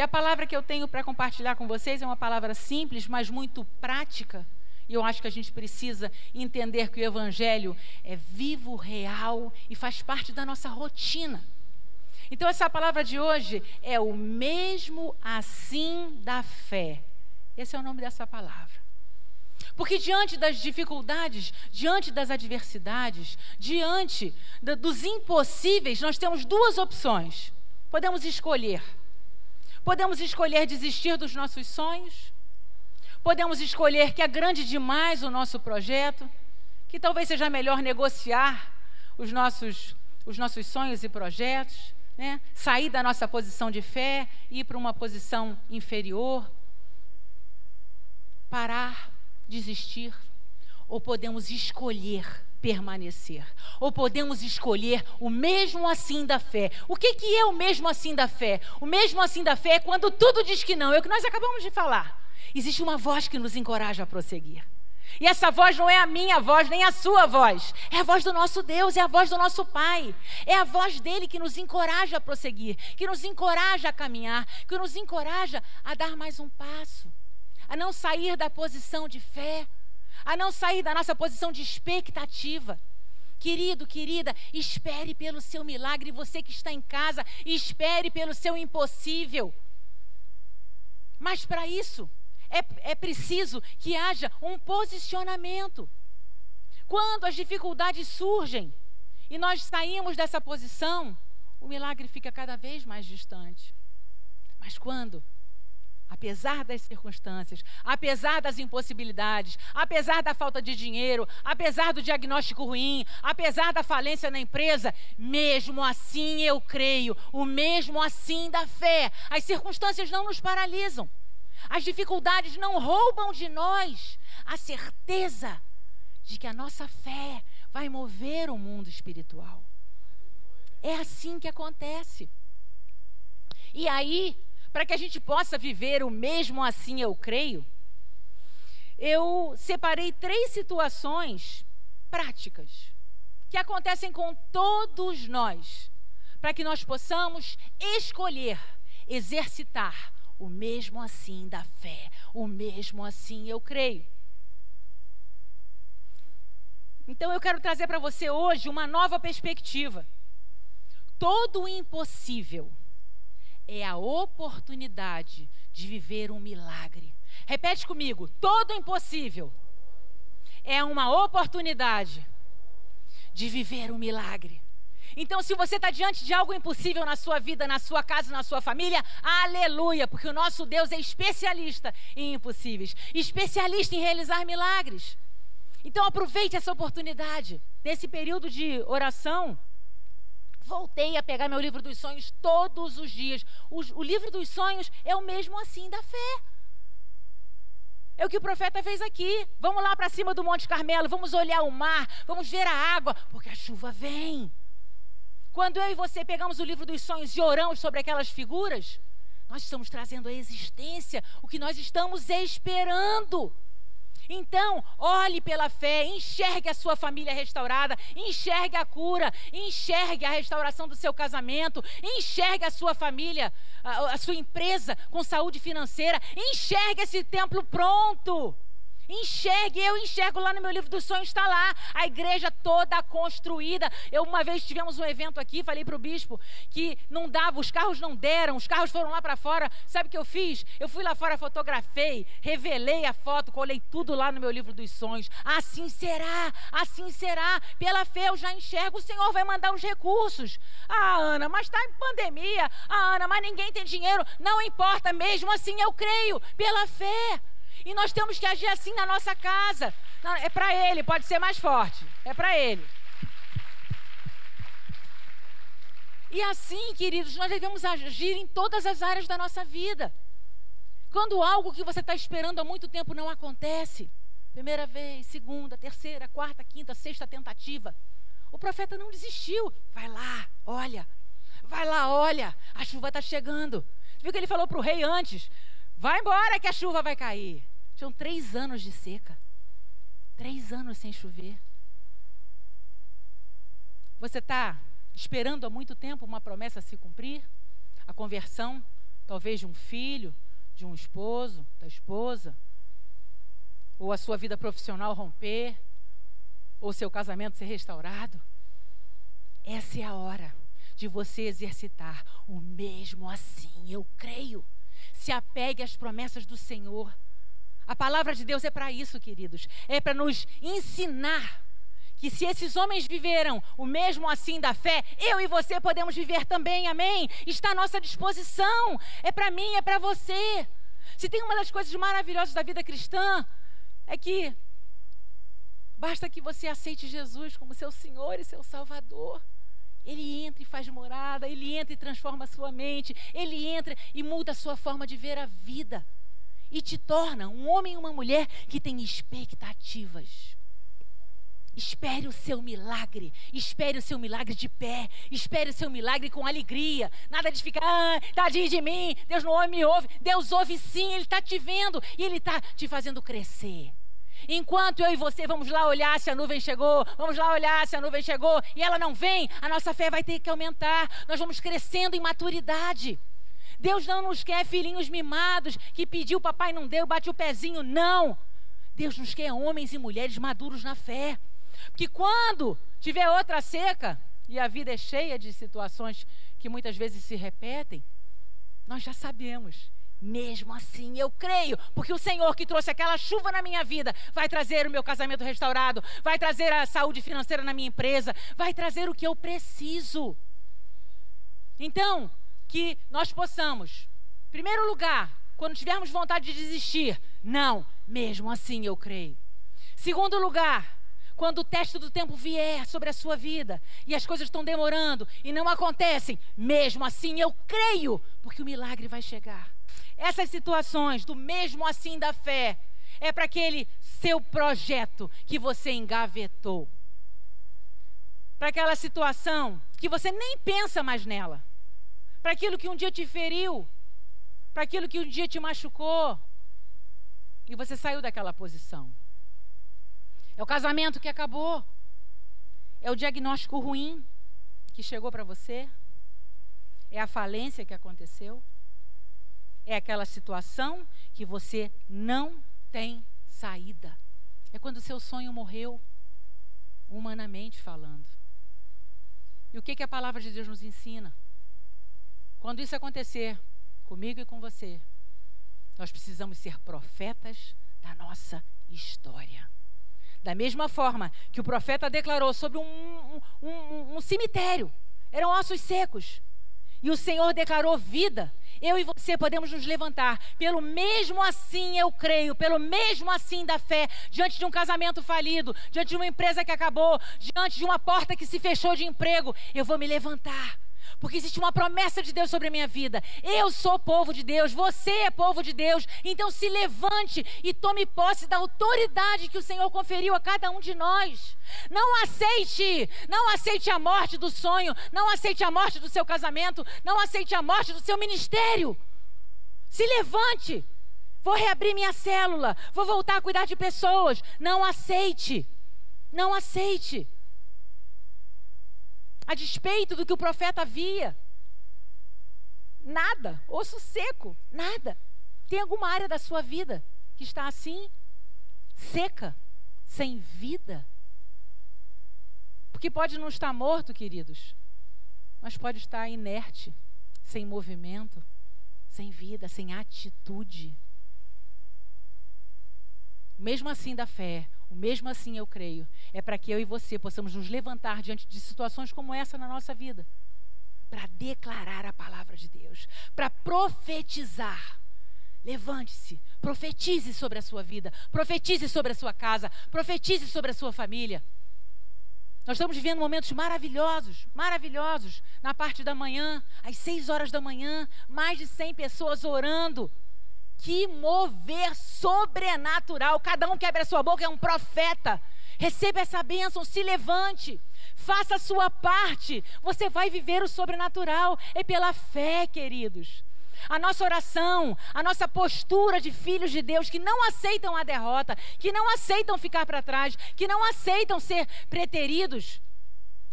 E a palavra que eu tenho para compartilhar com vocês é uma palavra simples, mas muito prática. E eu acho que a gente precisa entender que o Evangelho é vivo, real e faz parte da nossa rotina. Então, essa palavra de hoje é o mesmo assim da fé. Esse é o nome dessa palavra. Porque diante das dificuldades, diante das adversidades, diante dos impossíveis, nós temos duas opções. Podemos escolher. Podemos escolher desistir dos nossos sonhos. Podemos escolher que é grande demais o nosso projeto, que talvez seja melhor negociar os nossos, os nossos sonhos e projetos né? sair da nossa posição de fé, ir para uma posição inferior, parar, desistir, ou podemos escolher permanecer, ou podemos escolher o mesmo assim da fé. O que, que é o mesmo assim da fé? O mesmo assim da fé é quando tudo diz que não, é o que nós acabamos de falar. Existe uma voz que nos encoraja a prosseguir. E essa voz não é a minha voz, nem a sua voz. É a voz do nosso Deus, é a voz do nosso Pai. É a voz dele que nos encoraja a prosseguir, que nos encoraja a caminhar, que nos encoraja a dar mais um passo, a não sair da posição de fé, a não sair da nossa posição de expectativa. Querido, querida, espere pelo seu milagre. Você que está em casa, espere pelo seu impossível. Mas para isso, é, é preciso que haja um posicionamento. Quando as dificuldades surgem e nós saímos dessa posição, o milagre fica cada vez mais distante. Mas quando, apesar das circunstâncias, apesar das impossibilidades, apesar da falta de dinheiro, apesar do diagnóstico ruim, apesar da falência na empresa, mesmo assim eu creio, o mesmo assim da fé. As circunstâncias não nos paralisam. As dificuldades não roubam de nós a certeza de que a nossa fé vai mover o mundo espiritual. É assim que acontece. E aí, para que a gente possa viver o mesmo assim, eu creio, eu separei três situações práticas que acontecem com todos nós, para que nós possamos escolher, exercitar o mesmo assim da fé, o mesmo assim eu creio. Então eu quero trazer para você hoje uma nova perspectiva. Todo o impossível é a oportunidade de viver um milagre. Repete comigo: todo impossível é uma oportunidade de viver um milagre. Então, se você está diante de algo impossível na sua vida, na sua casa, na sua família, aleluia, porque o nosso Deus é especialista em impossíveis, especialista em realizar milagres. Então, aproveite essa oportunidade. Nesse período de oração, voltei a pegar meu livro dos sonhos todos os dias. O, o livro dos sonhos é o mesmo assim da fé. É o que o profeta fez aqui. Vamos lá para cima do Monte Carmelo, vamos olhar o mar, vamos ver a água, porque a chuva vem. Quando eu e você pegamos o livro dos sonhos e oramos sobre aquelas figuras, nós estamos trazendo à existência o que nós estamos esperando. Então, olhe pela fé, enxergue a sua família restaurada, enxergue a cura, enxergue a restauração do seu casamento, enxergue a sua família, a, a sua empresa com saúde financeira, enxergue esse templo pronto. Enxergue, eu enxergo lá no meu livro dos sonhos, está lá, a igreja toda construída. Eu uma vez tivemos um evento aqui, falei para o bispo que não dava, os carros não deram, os carros foram lá para fora. Sabe o que eu fiz? Eu fui lá fora, fotografei, revelei a foto, colei tudo lá no meu livro dos sonhos. Assim será, assim será. Pela fé eu já enxergo, o Senhor vai mandar os recursos. Ah, Ana, mas está em pandemia. Ah, Ana, mas ninguém tem dinheiro. Não importa, mesmo assim eu creio, pela fé. E nós temos que agir assim na nossa casa. Não, é para ele, pode ser mais forte. É para ele. E assim, queridos, nós devemos agir em todas as áreas da nossa vida. Quando algo que você está esperando há muito tempo não acontece, primeira vez, segunda, terceira, quarta, quinta, sexta tentativa, o profeta não desistiu. Vai lá, olha. Vai lá, olha. A chuva está chegando. Viu que ele falou para o rei antes? Vai embora que a chuva vai cair. Tinham três anos de seca. Três anos sem chover. Você está esperando há muito tempo uma promessa se cumprir? A conversão talvez de um filho, de um esposo, da esposa, ou a sua vida profissional romper, ou seu casamento ser restaurado. Essa é a hora de você exercitar o mesmo assim, eu creio. Se apegue às promessas do Senhor. A palavra de Deus é para isso, queridos. É para nos ensinar que se esses homens viveram o mesmo assim da fé, eu e você podemos viver também, amém? Está à nossa disposição. É para mim, é para você. Se tem uma das coisas maravilhosas da vida cristã, é que basta que você aceite Jesus como seu Senhor e seu Salvador. Ele entra e faz morada, ele entra e transforma a sua mente, ele entra e muda a sua forma de ver a vida e te torna um homem e uma mulher que tem expectativas. Espere o seu milagre, espere o seu milagre de pé, espere o seu milagre com alegria. Nada de ficar, ah, tadinho de mim, Deus não me ouve. Deus ouve sim, Ele está te vendo e Ele está te fazendo crescer. Enquanto eu e você vamos lá olhar se a nuvem chegou, vamos lá olhar se a nuvem chegou e ela não vem, a nossa fé vai ter que aumentar. Nós vamos crescendo em maturidade. Deus não nos quer filhinhos mimados que pediu, papai não deu, bate o pezinho. Não. Deus nos quer homens e mulheres maduros na fé. Porque quando tiver outra seca, e a vida é cheia de situações que muitas vezes se repetem, nós já sabemos mesmo assim, eu creio, porque o Senhor que trouxe aquela chuva na minha vida vai trazer o meu casamento restaurado, vai trazer a saúde financeira na minha empresa, vai trazer o que eu preciso. Então, que nós possamos, primeiro lugar, quando tivermos vontade de desistir, não, mesmo assim eu creio. Segundo lugar, quando o teste do tempo vier sobre a sua vida e as coisas estão demorando e não acontecem, mesmo assim eu creio, porque o milagre vai chegar. Essas situações do mesmo assim da fé é para aquele seu projeto que você engavetou. Para aquela situação que você nem pensa mais nela. Para aquilo que um dia te feriu, para aquilo que um dia te machucou. E você saiu daquela posição. É o casamento que acabou. É o diagnóstico ruim que chegou para você. É a falência que aconteceu é aquela situação que você não tem saída. É quando o seu sonho morreu, humanamente falando. E o que, que a palavra de Deus nos ensina? Quando isso acontecer comigo e com você, nós precisamos ser profetas da nossa história. Da mesma forma que o profeta declarou sobre um, um, um, um cemitério, eram ossos secos, e o Senhor declarou vida eu e você podemos nos levantar, pelo mesmo assim eu creio, pelo mesmo assim da fé, diante de um casamento falido, diante de uma empresa que acabou, diante de uma porta que se fechou de emprego, eu vou me levantar porque existe uma promessa de Deus sobre a minha vida. Eu sou povo de Deus, você é povo de Deus. Então se levante e tome posse da autoridade que o Senhor conferiu a cada um de nós. Não aceite, não aceite a morte do sonho, não aceite a morte do seu casamento, não aceite a morte do seu ministério. Se levante. Vou reabrir minha célula, vou voltar a cuidar de pessoas. Não aceite. Não aceite a despeito do que o profeta via. Nada, osso seco, nada. Tem alguma área da sua vida que está assim, seca, sem vida? Porque pode não estar morto, queridos, mas pode estar inerte, sem movimento, sem vida, sem atitude. Mesmo assim da fé, o mesmo assim eu creio, é para que eu e você possamos nos levantar diante de situações como essa na nossa vida, para declarar a palavra de Deus, para profetizar. Levante-se, profetize sobre a sua vida, profetize sobre a sua casa, profetize sobre a sua família. Nós estamos vivendo momentos maravilhosos, maravilhosos. Na parte da manhã, às seis horas da manhã, mais de cem pessoas orando que mover sobrenatural. Cada um que abre a sua boca é um profeta. Receba essa bênção, se levante, faça a sua parte. Você vai viver o sobrenatural. É pela fé, queridos. A nossa oração, a nossa postura de filhos de Deus que não aceitam a derrota, que não aceitam ficar para trás, que não aceitam ser preteridos,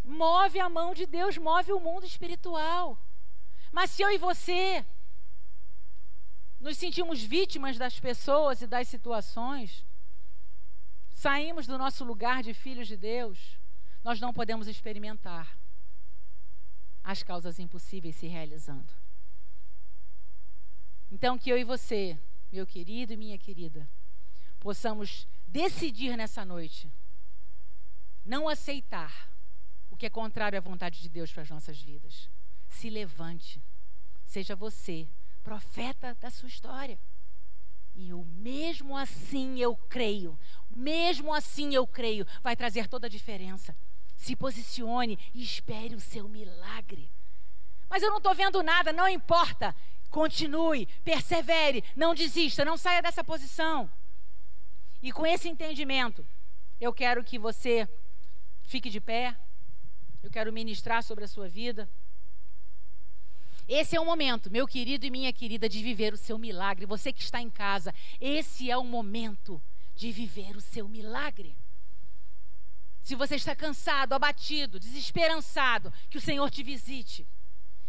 move a mão de Deus, move o mundo espiritual. Mas se eu e você nos sentimos vítimas das pessoas e das situações, saímos do nosso lugar de filhos de Deus, nós não podemos experimentar as causas impossíveis se realizando. Então, que eu e você, meu querido e minha querida, possamos decidir nessa noite não aceitar o que é contrário à vontade de Deus para as nossas vidas. Se levante, seja você profeta da sua história. E o mesmo assim eu creio, mesmo assim eu creio, vai trazer toda a diferença. Se posicione e espere o seu milagre. Mas eu não estou vendo nada, não importa. Continue, persevere, não desista, não saia dessa posição. E com esse entendimento, eu quero que você fique de pé. Eu quero ministrar sobre a sua vida. Esse é o momento, meu querido e minha querida, de viver o seu milagre. Você que está em casa, esse é o momento de viver o seu milagre. Se você está cansado, abatido, desesperançado, que o Senhor te visite.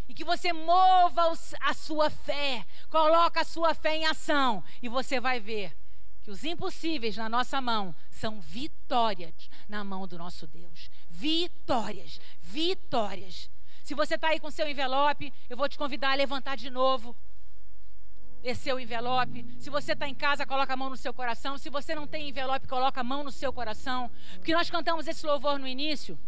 E que você mova a sua fé, coloca a sua fé em ação. E você vai ver que os impossíveis na nossa mão são vitórias na mão do nosso Deus. Vitórias, vitórias. Se você está aí com seu envelope, eu vou te convidar a levantar de novo esse seu envelope. Se você está em casa, coloca a mão no seu coração. Se você não tem envelope, coloca a mão no seu coração. Porque nós cantamos esse louvor no início.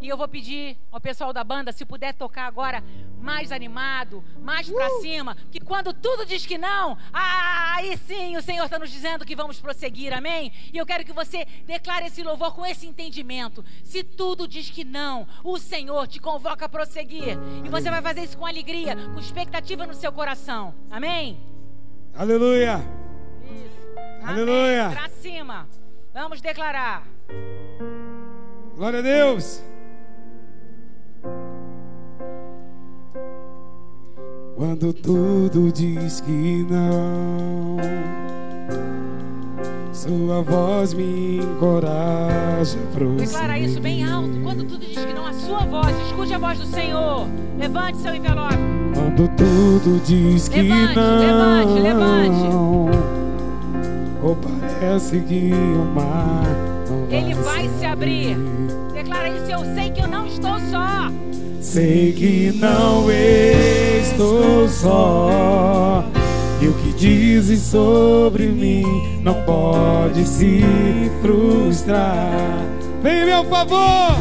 E eu vou pedir ao pessoal da banda, se puder tocar agora mais animado, mais uh! para cima, que quando tudo diz que não, ah, aí sim o Senhor está nos dizendo que vamos prosseguir, amém? E eu quero que você declare esse louvor com esse entendimento. Se tudo diz que não, o Senhor te convoca a prosseguir. E você vai fazer isso com alegria, com expectativa no seu coração, amém? Aleluia! Isso. Aleluia! Para cima, vamos declarar. Glória a Deus! Quando tudo diz que não, Sua voz me encoraja a Declara isso bem alto. Quando tudo diz que não, a sua voz, escute a voz do Senhor. Levante seu envelope. Quando tudo diz que levante, não, levante, levante. Ou parece que o mar Ele vai se abrir. Sei que não estou só. E o que dizes sobre mim não pode se frustrar. Vem, meu favor.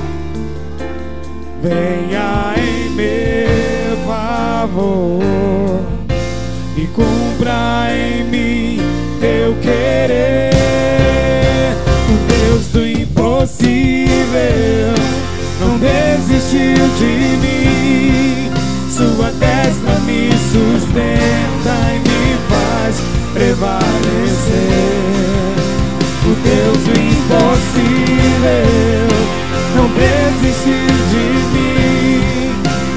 Venha em meu favor e cumpra em mim teu querer. O Deus do impossível desistiu de mim. Sua destra me sustenta e me faz prevalecer. O Deus do impossível não desistiu de mim.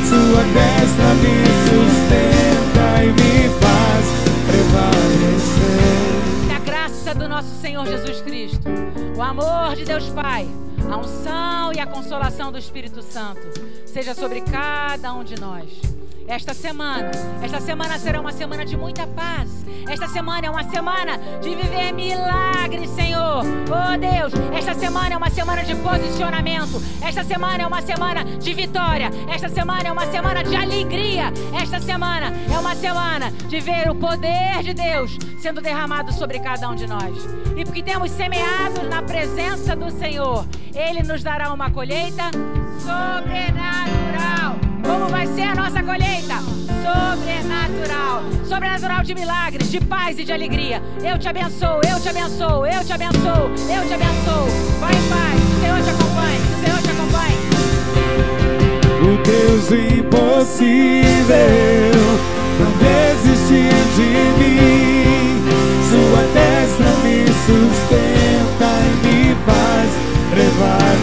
Sua destra me sustenta e me faz prevalecer. Da graça do nosso Senhor Jesus Cristo, o amor de Deus Pai a unção e a consolação do Espírito Santo seja sobre cada um de nós. Esta semana, esta semana será uma semana de muita paz. Esta semana é uma semana de viver milagres, Senhor. Oh Deus, esta semana é uma semana de posicionamento. Esta semana é uma semana de vitória. Esta semana é uma semana de alegria. Esta semana é uma semana de ver o poder de Deus sendo derramado sobre cada um de nós. E porque temos semeado na presença do Senhor, Ele nos dará uma colheita sobrenatural. Como vai ser a nossa colheita? Sobrenatural. Sobrenatural de milagres, de paz e de alegria. Eu te abençoo, eu te abençoo, eu te abençoo, eu te abençoo. Vai em paz. O Senhor te acompanhe. O Senhor te acompanhe. O Deus impossível não desistiu de mim. Sua destra me sustenta e me faz levar.